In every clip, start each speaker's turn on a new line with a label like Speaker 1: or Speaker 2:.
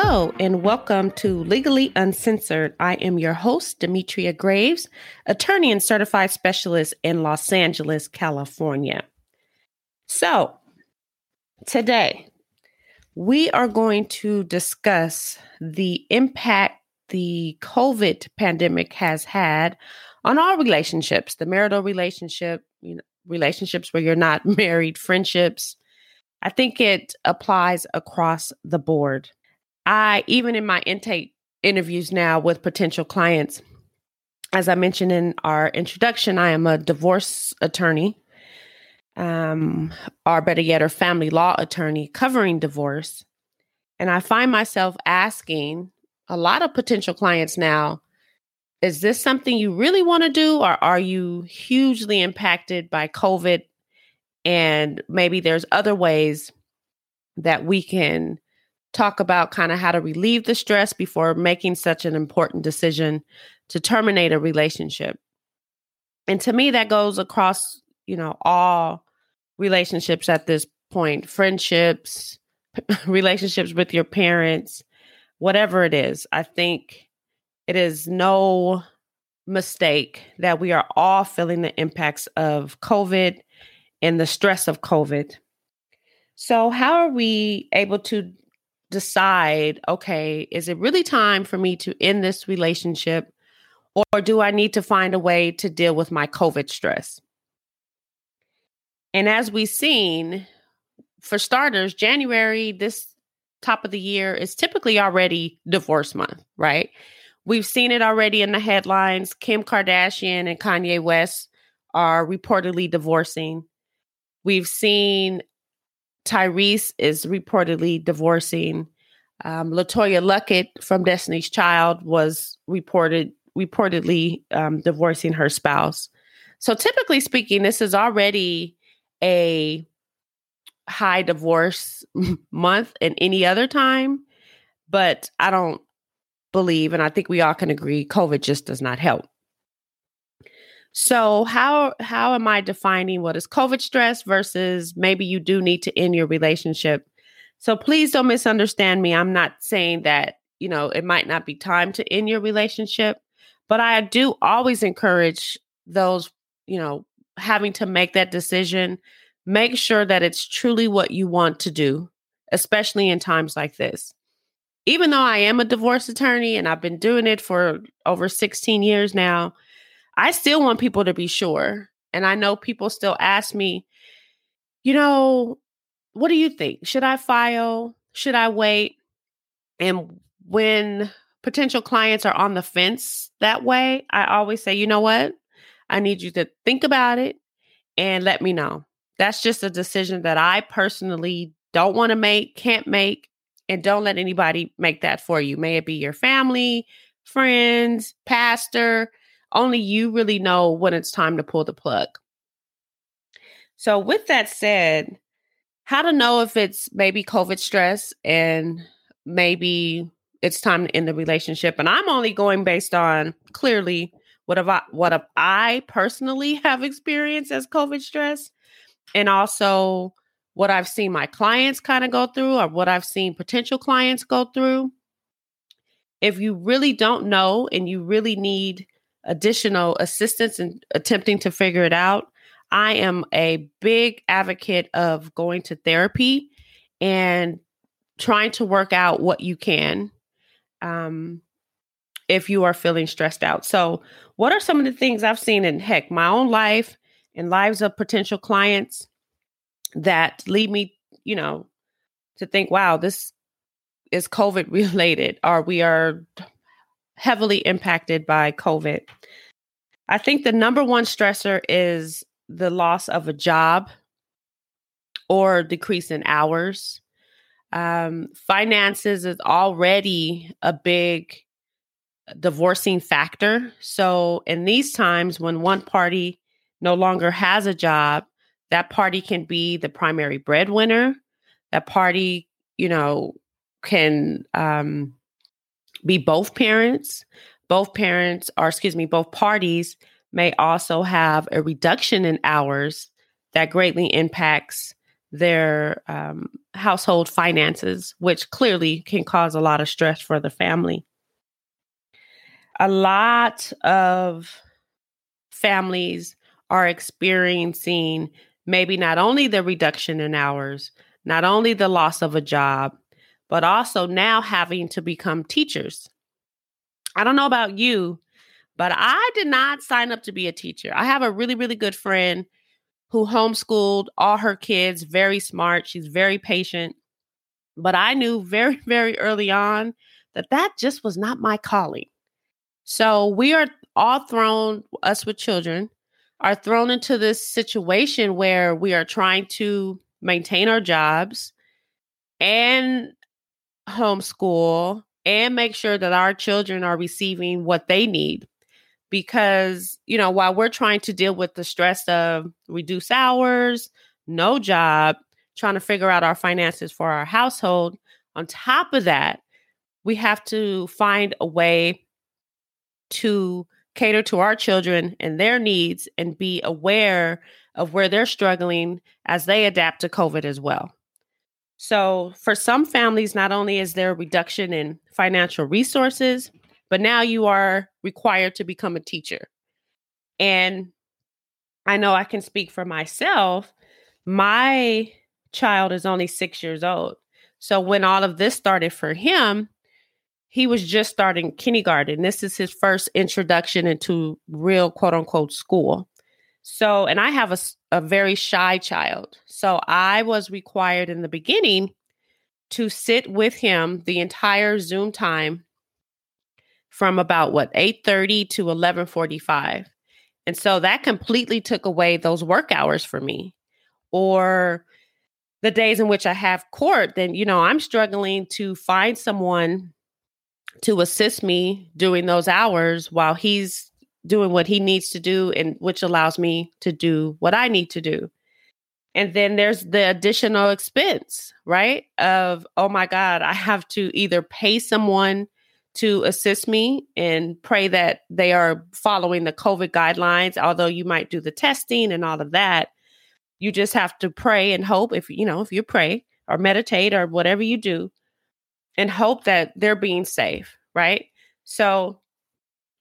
Speaker 1: Hello, and welcome to Legally Uncensored. I am your host, Demetria Graves, attorney and certified specialist in Los Angeles, California. So, today we are going to discuss the impact the COVID pandemic has had on all relationships the marital relationship, you know, relationships where you're not married, friendships. I think it applies across the board. I, even in my intake interviews now with potential clients, as I mentioned in our introduction, I am a divorce attorney, um, or better yet, a family law attorney covering divorce. And I find myself asking a lot of potential clients now is this something you really want to do, or are you hugely impacted by COVID? And maybe there's other ways that we can talk about kind of how to relieve the stress before making such an important decision to terminate a relationship. And to me, that goes across, you know, all relationships at this point friendships, relationships with your parents, whatever it is. I think it is no mistake that we are all feeling the impacts of COVID and the stress of COVID. So, how are we able to decide, okay, is it really time for me to end this relationship or do I need to find a way to deal with my COVID stress? And as we've seen, for starters, January, this top of the year, is typically already divorce month, right? We've seen it already in the headlines. Kim Kardashian and Kanye West are reportedly divorcing. We've seen Tyrese is reportedly divorcing. Um, LeToya Luckett from Destiny's Child was reported reportedly um, divorcing her spouse. So typically speaking, this is already a high divorce month in any other time, but I don't believe, and I think we all can agree, COVID just does not help. So how how am I defining what is COVID stress versus maybe you do need to end your relationship? So please don't misunderstand me. I'm not saying that, you know, it might not be time to end your relationship, but I do always encourage those, you know, having to make that decision, make sure that it's truly what you want to do, especially in times like this. Even though I am a divorce attorney and I've been doing it for over 16 years now, I still want people to be sure. And I know people still ask me, you know, what do you think? Should I file? Should I wait? And when potential clients are on the fence that way, I always say, you know what? I need you to think about it and let me know. That's just a decision that I personally don't want to make, can't make, and don't let anybody make that for you. May it be your family, friends, pastor, only you really know when it's time to pull the plug. So, with that said, how to know if it's maybe COVID stress and maybe it's time to end the relationship. And I'm only going based on clearly what have I what have I personally have experienced as COVID stress and also what I've seen my clients kind of go through or what I've seen potential clients go through. If you really don't know and you really need additional assistance in attempting to figure it out, I am a big advocate of going to therapy and trying to work out what you can um, if you are feeling stressed out. So, what are some of the things I've seen in heck, my own life and lives of potential clients that lead me, you know, to think, wow, this is COVID related, or we are heavily impacted by COVID. I think the number one stressor is the loss of a job or decrease in hours. Um, finances is already a big divorcing factor. So, in these times when one party no longer has a job, that party can be the primary breadwinner. That party, you know, can um, be both parents. Both parents, or excuse me, both parties may also have a reduction in hours that greatly impacts their um, household finances, which clearly can cause a lot of stress for the family. A lot of families are experiencing maybe not only the reduction in hours, not only the loss of a job, but also now having to become teachers. I don't know about you, but I did not sign up to be a teacher. I have a really, really good friend who homeschooled all her kids, very smart. She's very patient. But I knew very, very early on that that just was not my calling. So we are all thrown, us with children, are thrown into this situation where we are trying to maintain our jobs and homeschool and make sure that our children are receiving what they need because you know while we're trying to deal with the stress of reduced hours no job trying to figure out our finances for our household on top of that we have to find a way to cater to our children and their needs and be aware of where they're struggling as they adapt to covid as well so for some families not only is there a reduction in financial resources but now you are required to become a teacher. And I know I can speak for myself. My child is only six years old. So when all of this started for him, he was just starting kindergarten. This is his first introduction into real quote unquote school. So, and I have a, a very shy child. So I was required in the beginning to sit with him the entire Zoom time from about what 8:30 to 11:45. And so that completely took away those work hours for me. Or the days in which I have court, then you know, I'm struggling to find someone to assist me during those hours while he's doing what he needs to do and which allows me to do what I need to do. And then there's the additional expense, right? Of, oh my God, I have to either pay someone to assist me and pray that they are following the COVID guidelines. Although you might do the testing and all of that, you just have to pray and hope if you know, if you pray or meditate or whatever you do and hope that they're being safe, right? So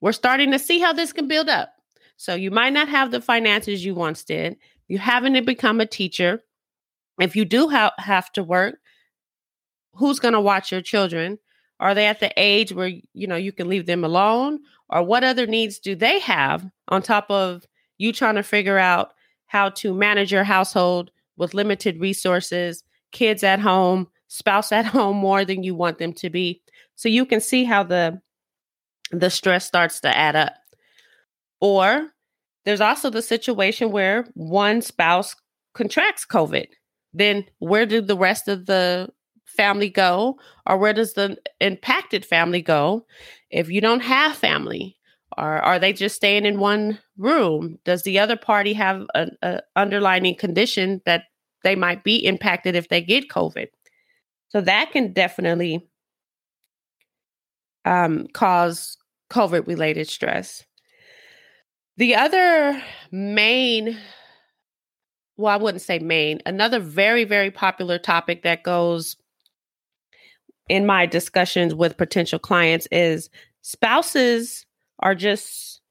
Speaker 1: we're starting to see how this can build up. So you might not have the finances you once did. You haven't become a teacher. If you do ha- have to work, who's going to watch your children? Are they at the age where you know you can leave them alone? Or what other needs do they have on top of you trying to figure out how to manage your household with limited resources, kids at home, spouse at home more than you want them to be. So you can see how the the stress starts to add up. Or there's also the situation where one spouse contracts COVID. Then where do the rest of the family go or where does the impacted family go if you don't have family or are they just staying in one room does the other party have an underlying condition that they might be impacted if they get covid so that can definitely um, cause covid related stress the other main well, I wouldn't say main, another very, very popular topic that goes in my discussions with potential clients is spouses are just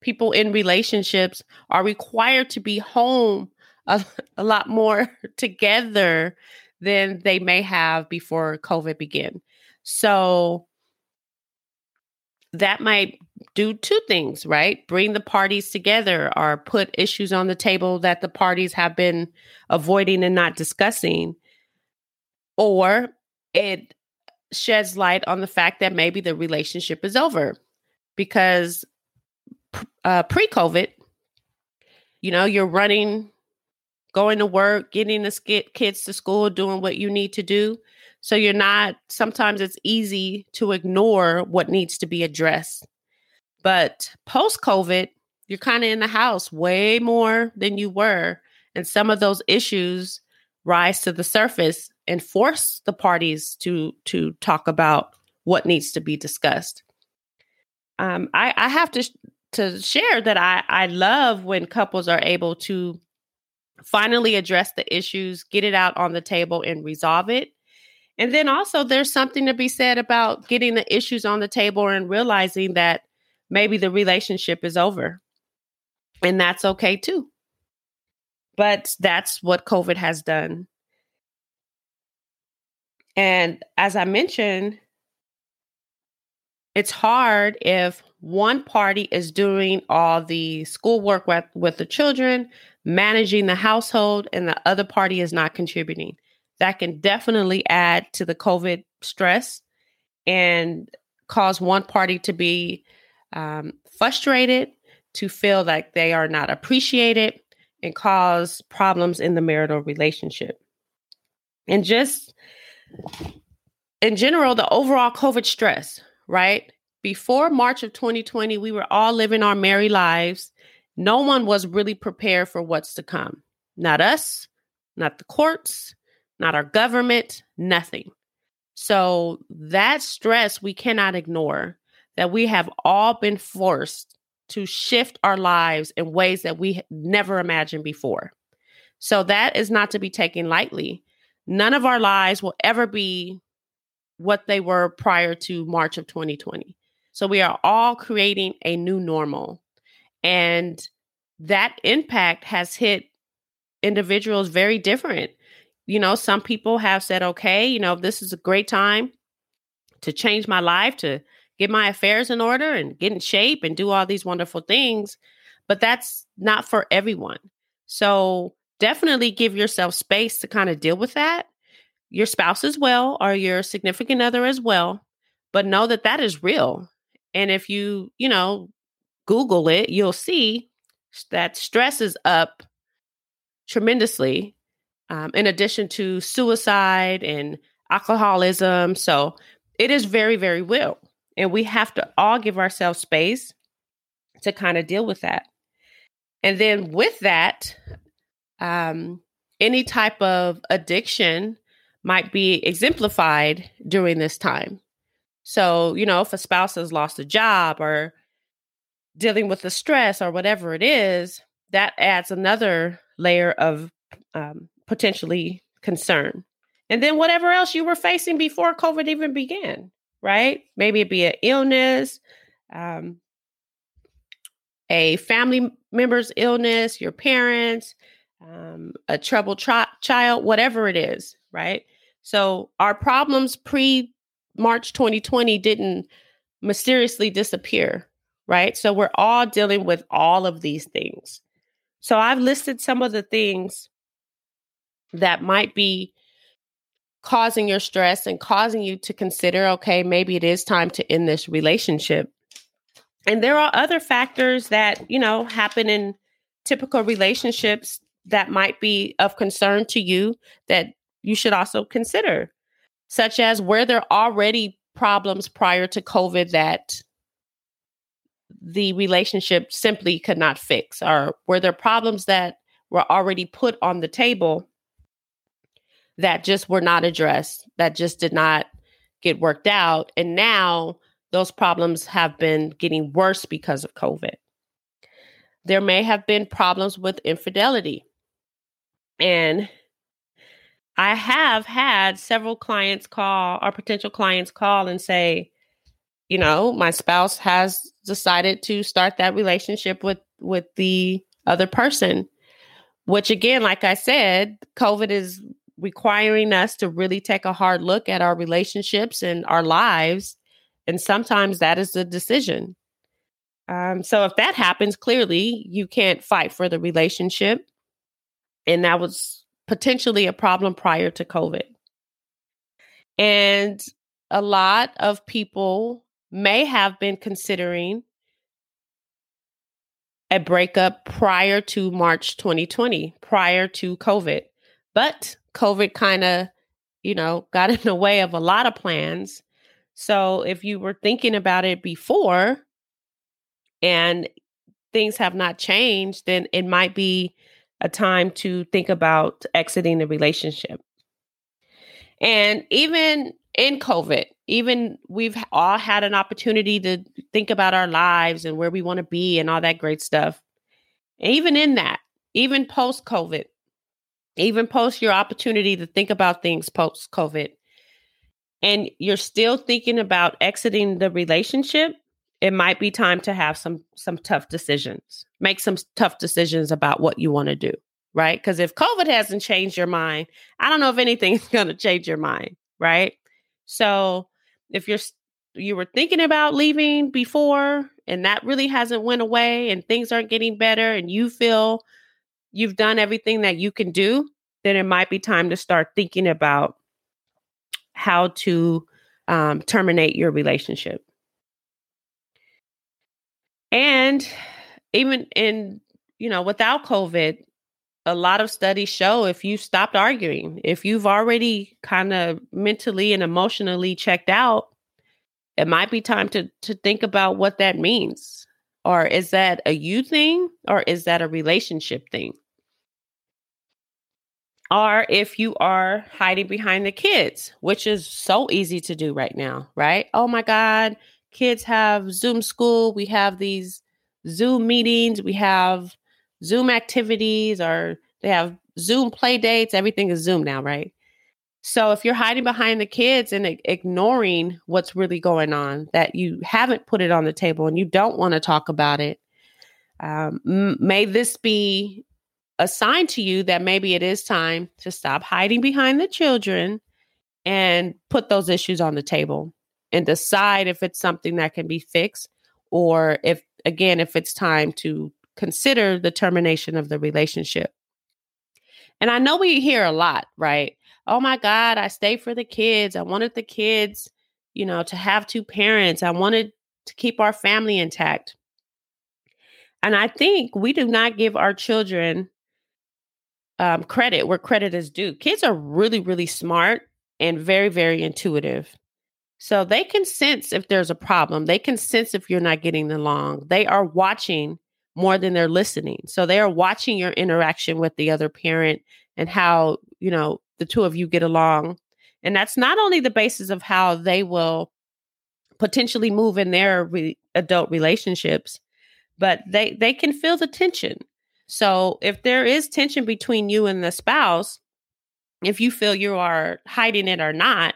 Speaker 1: people in relationships are required to be home a, a lot more together than they may have before COVID began. So that might do two things, right? Bring the parties together or put issues on the table that the parties have been avoiding and not discussing. Or it sheds light on the fact that maybe the relationship is over because uh, pre COVID, you know, you're running, going to work, getting the kids to school, doing what you need to do. So you're not, sometimes it's easy to ignore what needs to be addressed. But post COVID, you're kind of in the house way more than you were. And some of those issues rise to the surface and force the parties to to talk about what needs to be discussed. Um, I, I have to to share that I I love when couples are able to finally address the issues, get it out on the table, and resolve it. And then also, there's something to be said about getting the issues on the table and realizing that maybe the relationship is over. And that's okay too. But that's what COVID has done. And as I mentioned, it's hard if one party is doing all the schoolwork with, with the children, managing the household, and the other party is not contributing. That can definitely add to the COVID stress and cause one party to be um, frustrated, to feel like they are not appreciated, and cause problems in the marital relationship. And just in general, the overall COVID stress, right? Before March of 2020, we were all living our merry lives. No one was really prepared for what's to come. Not us, not the courts, not our government, nothing. So that stress we cannot ignore that we have all been forced to shift our lives in ways that we never imagined before. So that is not to be taken lightly. None of our lives will ever be what they were prior to March of 2020. So we are all creating a new normal. And that impact has hit individuals very different. You know, some people have said, okay, you know, this is a great time to change my life, to get my affairs in order and get in shape and do all these wonderful things. But that's not for everyone. So definitely give yourself space to kind of deal with that. Your spouse as well, or your significant other as well. But know that that is real. And if you, you know, Google it, you'll see that stress is up tremendously, um, in addition to suicide and alcoholism. So it is very, very real. And we have to all give ourselves space to kind of deal with that. And then with that, um, any type of addiction might be exemplified during this time. So, you know, if a spouse has lost a job or dealing with the stress or whatever it is, that adds another layer of um, potentially concern. And then whatever else you were facing before COVID even began right? Maybe it be an illness, um, a family member's illness, your parents, um, a troubled tri- child, whatever it is, right? So our problems pre March 2020 didn't mysteriously disappear, right? So we're all dealing with all of these things. So I've listed some of the things that might be causing your stress and causing you to consider, okay, maybe it is time to end this relationship. And there are other factors that, you know, happen in typical relationships that might be of concern to you that you should also consider, such as where there are already problems prior to COVID that the relationship simply could not fix, or were there problems that were already put on the table that just were not addressed, that just did not get worked out. And now those problems have been getting worse because of COVID. There may have been problems with infidelity. And I have had several clients call or potential clients call and say, you know, my spouse has decided to start that relationship with with the other person, which again, like I said, COVID is requiring us to really take a hard look at our relationships and our lives. And sometimes that is the decision. Um, so if that happens, clearly you can't fight for the relationship. And that was potentially a problem prior to COVID. And a lot of people may have been considering a breakup prior to March 2020, prior to COVID. But COVID kind of, you know, got in the way of a lot of plans. So if you were thinking about it before and things have not changed, then it might be a time to think about exiting the relationship. And even in COVID, even we've all had an opportunity to think about our lives and where we want to be and all that great stuff. And even in that, even post COVID, even post your opportunity to think about things post COVID, and you're still thinking about exiting the relationship, it might be time to have some some tough decisions. Make some tough decisions about what you want to do, right? Because if COVID hasn't changed your mind, I don't know if anything's going to change your mind, right? So if you're you were thinking about leaving before and that really hasn't went away and things aren't getting better and you feel you've done everything that you can do, then it might be time to start thinking about how to um, terminate your relationship. And even in, you know, without COVID, a lot of studies show if you stopped arguing, if you've already kind of mentally and emotionally checked out, it might be time to to think about what that means. Or is that a you thing or is that a relationship thing? Or if you are hiding behind the kids, which is so easy to do right now, right? Oh my God, kids have Zoom school. We have these Zoom meetings. We have Zoom activities, or they have Zoom play dates. Everything is Zoom now, right? So if you're hiding behind the kids and ignoring what's really going on, that you haven't put it on the table and you don't want to talk about it, um, may this be a sign to you that maybe it is time to stop hiding behind the children and put those issues on the table and decide if it's something that can be fixed or if again if it's time to consider the termination of the relationship. And i know we hear a lot right oh my god i stayed for the kids i wanted the kids you know to have two parents i wanted to keep our family intact and i think we do not give our children um, credit where credit is due kids are really really smart and very very intuitive so they can sense if there's a problem. They can sense if you're not getting along. They are watching more than they're listening. So they are watching your interaction with the other parent and how, you know, the two of you get along. And that's not only the basis of how they will potentially move in their re- adult relationships, but they they can feel the tension. So if there is tension between you and the spouse, if you feel you are hiding it or not,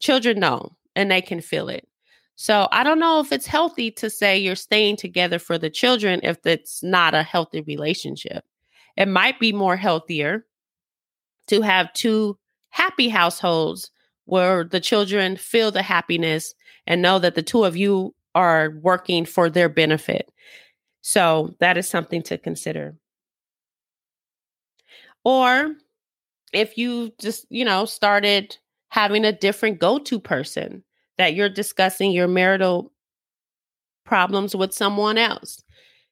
Speaker 1: children know and they can feel it. So I don't know if it's healthy to say you're staying together for the children if it's not a healthy relationship. It might be more healthier to have two happy households where the children feel the happiness and know that the two of you are working for their benefit. So that is something to consider. Or if you just, you know, started having a different go to person that you're discussing your marital problems with someone else.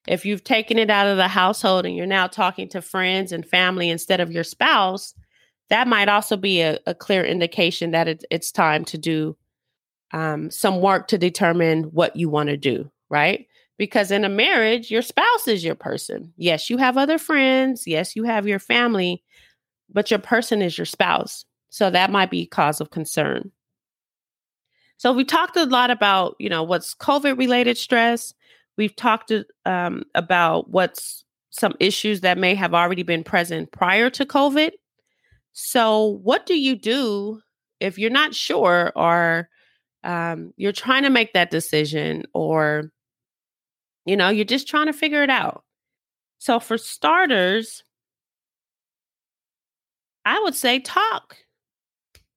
Speaker 1: If you've taken it out of the household and you're now talking to friends and family instead of your spouse, that might also be a, a clear indication that it, it's time to do um, some work to determine what you want to do, right? Because in a marriage, your spouse is your person. Yes, you have other friends. Yes, you have your family, but your person is your spouse. So that might be cause of concern. So we talked a lot about, you know, what's COVID related stress. We've talked um, about what's some issues that may have already been present prior to COVID. So what do you do if you're not sure or um, you're trying to make that decision or, you know, you're just trying to figure it out? So for starters, I would say talk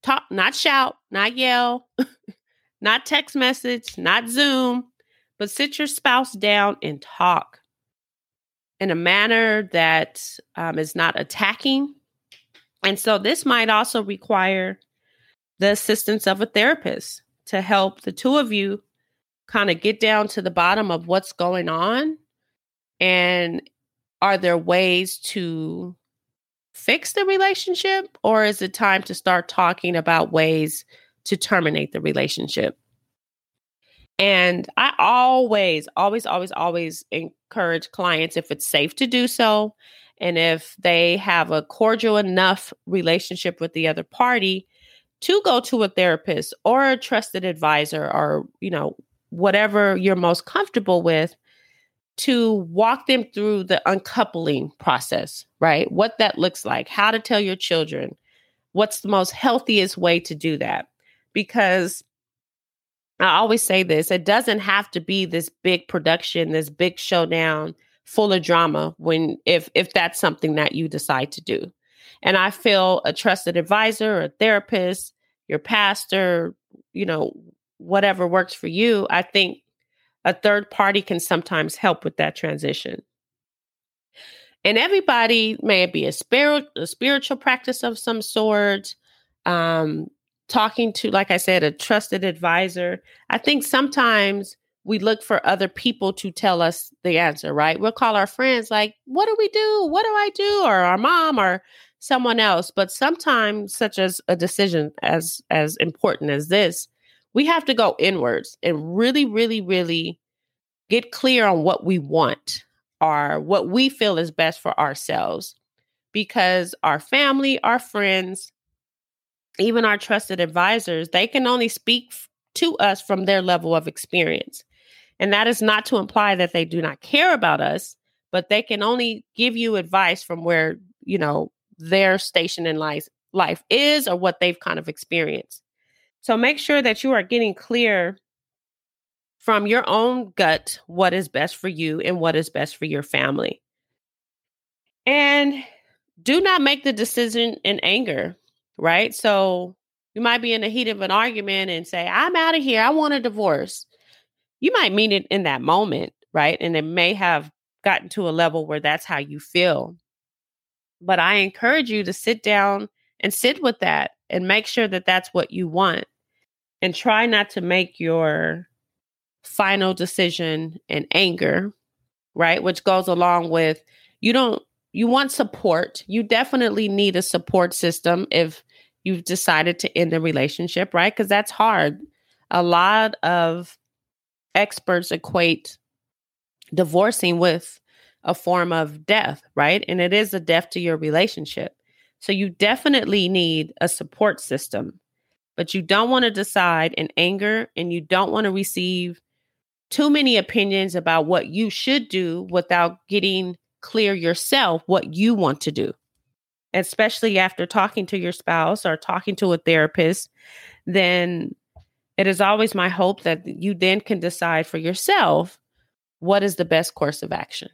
Speaker 1: talk, not shout, not yell, not text message, not Zoom, but sit your spouse down and talk in a manner that um, is not attacking. And so this might also require the assistance of a therapist to help the two of you kind of get down to the bottom of what's going on and are there ways to fix the relationship or is it time to start talking about ways to terminate the relationship? And I always, always, always, always encourage clients if it's safe to do so and if they have a cordial enough relationship with the other party to go to a therapist or a trusted advisor or, you know, whatever you're most comfortable with to walk them through the uncoupling process, right? What that looks like, how to tell your children what's the most healthiest way to do that. Because I always say this it doesn't have to be this big production, this big showdown full of drama when if if that's something that you decide to do. And I feel a trusted advisor, a therapist, your pastor, you know, whatever works for you, I think a third party can sometimes help with that transition. And everybody may be a spirit, a spiritual practice of some sort, um, talking to, like I said, a trusted advisor. I think sometimes we look for other people to tell us the answer, right? We'll call our friends, like, what do we do? What do I do? Or our mom or someone else. But sometimes, such as a decision as as important as this, we have to go inwards and really, really, really get clear on what we want or what we feel is best for ourselves. Because our family, our friends, even our trusted advisors, they can only speak to us from their level of experience. And that is not to imply that they do not care about us, but they can only give you advice from where, you know, their station in life life is or what they've kind of experienced. So make sure that you are getting clear from your own gut what is best for you and what is best for your family. And do not make the decision in anger, right? So you might be in the heat of an argument and say, I'm out of here. I want a divorce. You might mean it in that moment, right? And it may have gotten to a level where that's how you feel. But I encourage you to sit down and sit with that and make sure that that's what you want and try not to make your final decision in anger, right? Which goes along with you don't you want support. You definitely need a support system if you've decided to end the relationship, right? Because that's hard. A lot of experts equate divorcing with a form of death, right? And it is a death to your relationship. So you definitely need a support system but you don't want to decide in anger and you don't want to receive too many opinions about what you should do without getting clear yourself what you want to do. Especially after talking to your spouse or talking to a therapist, then it is always my hope that you then can decide for yourself what is the best course of action.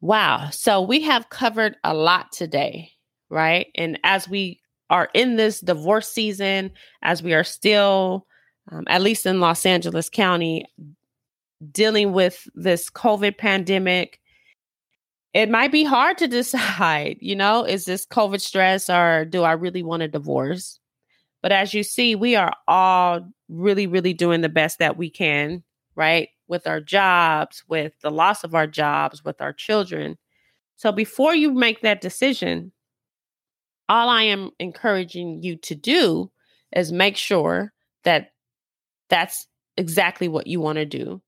Speaker 1: Wow. So we have covered a lot today, right? And as we are in this divorce season, as we are still, um, at least in Los Angeles County, dealing with this COVID pandemic, it might be hard to decide, you know, is this COVID stress or do I really want a divorce? But as you see, we are all really, really doing the best that we can, right? With our jobs, with the loss of our jobs, with our children. So before you make that decision, all I am encouraging you to do is make sure that that's exactly what you want to do.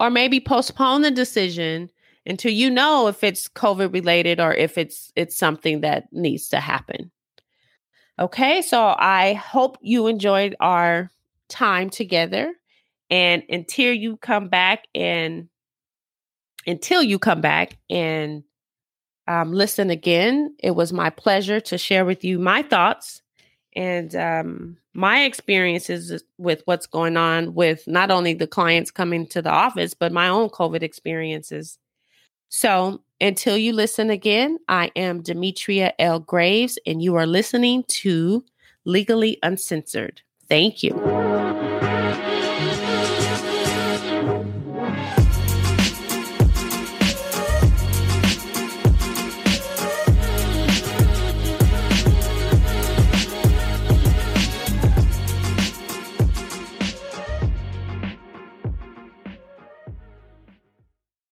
Speaker 1: Or maybe postpone the decision until you know if it's COVID related or if it's it's something that needs to happen. Okay, so I hope you enjoyed our time together. And until you come back and until you come back and um, listen again. It was my pleasure to share with you my thoughts and um, my experiences with what's going on with not only the clients coming to the office, but my own COVID experiences. So until you listen again, I am Demetria L. Graves, and you are listening to Legally Uncensored. Thank you.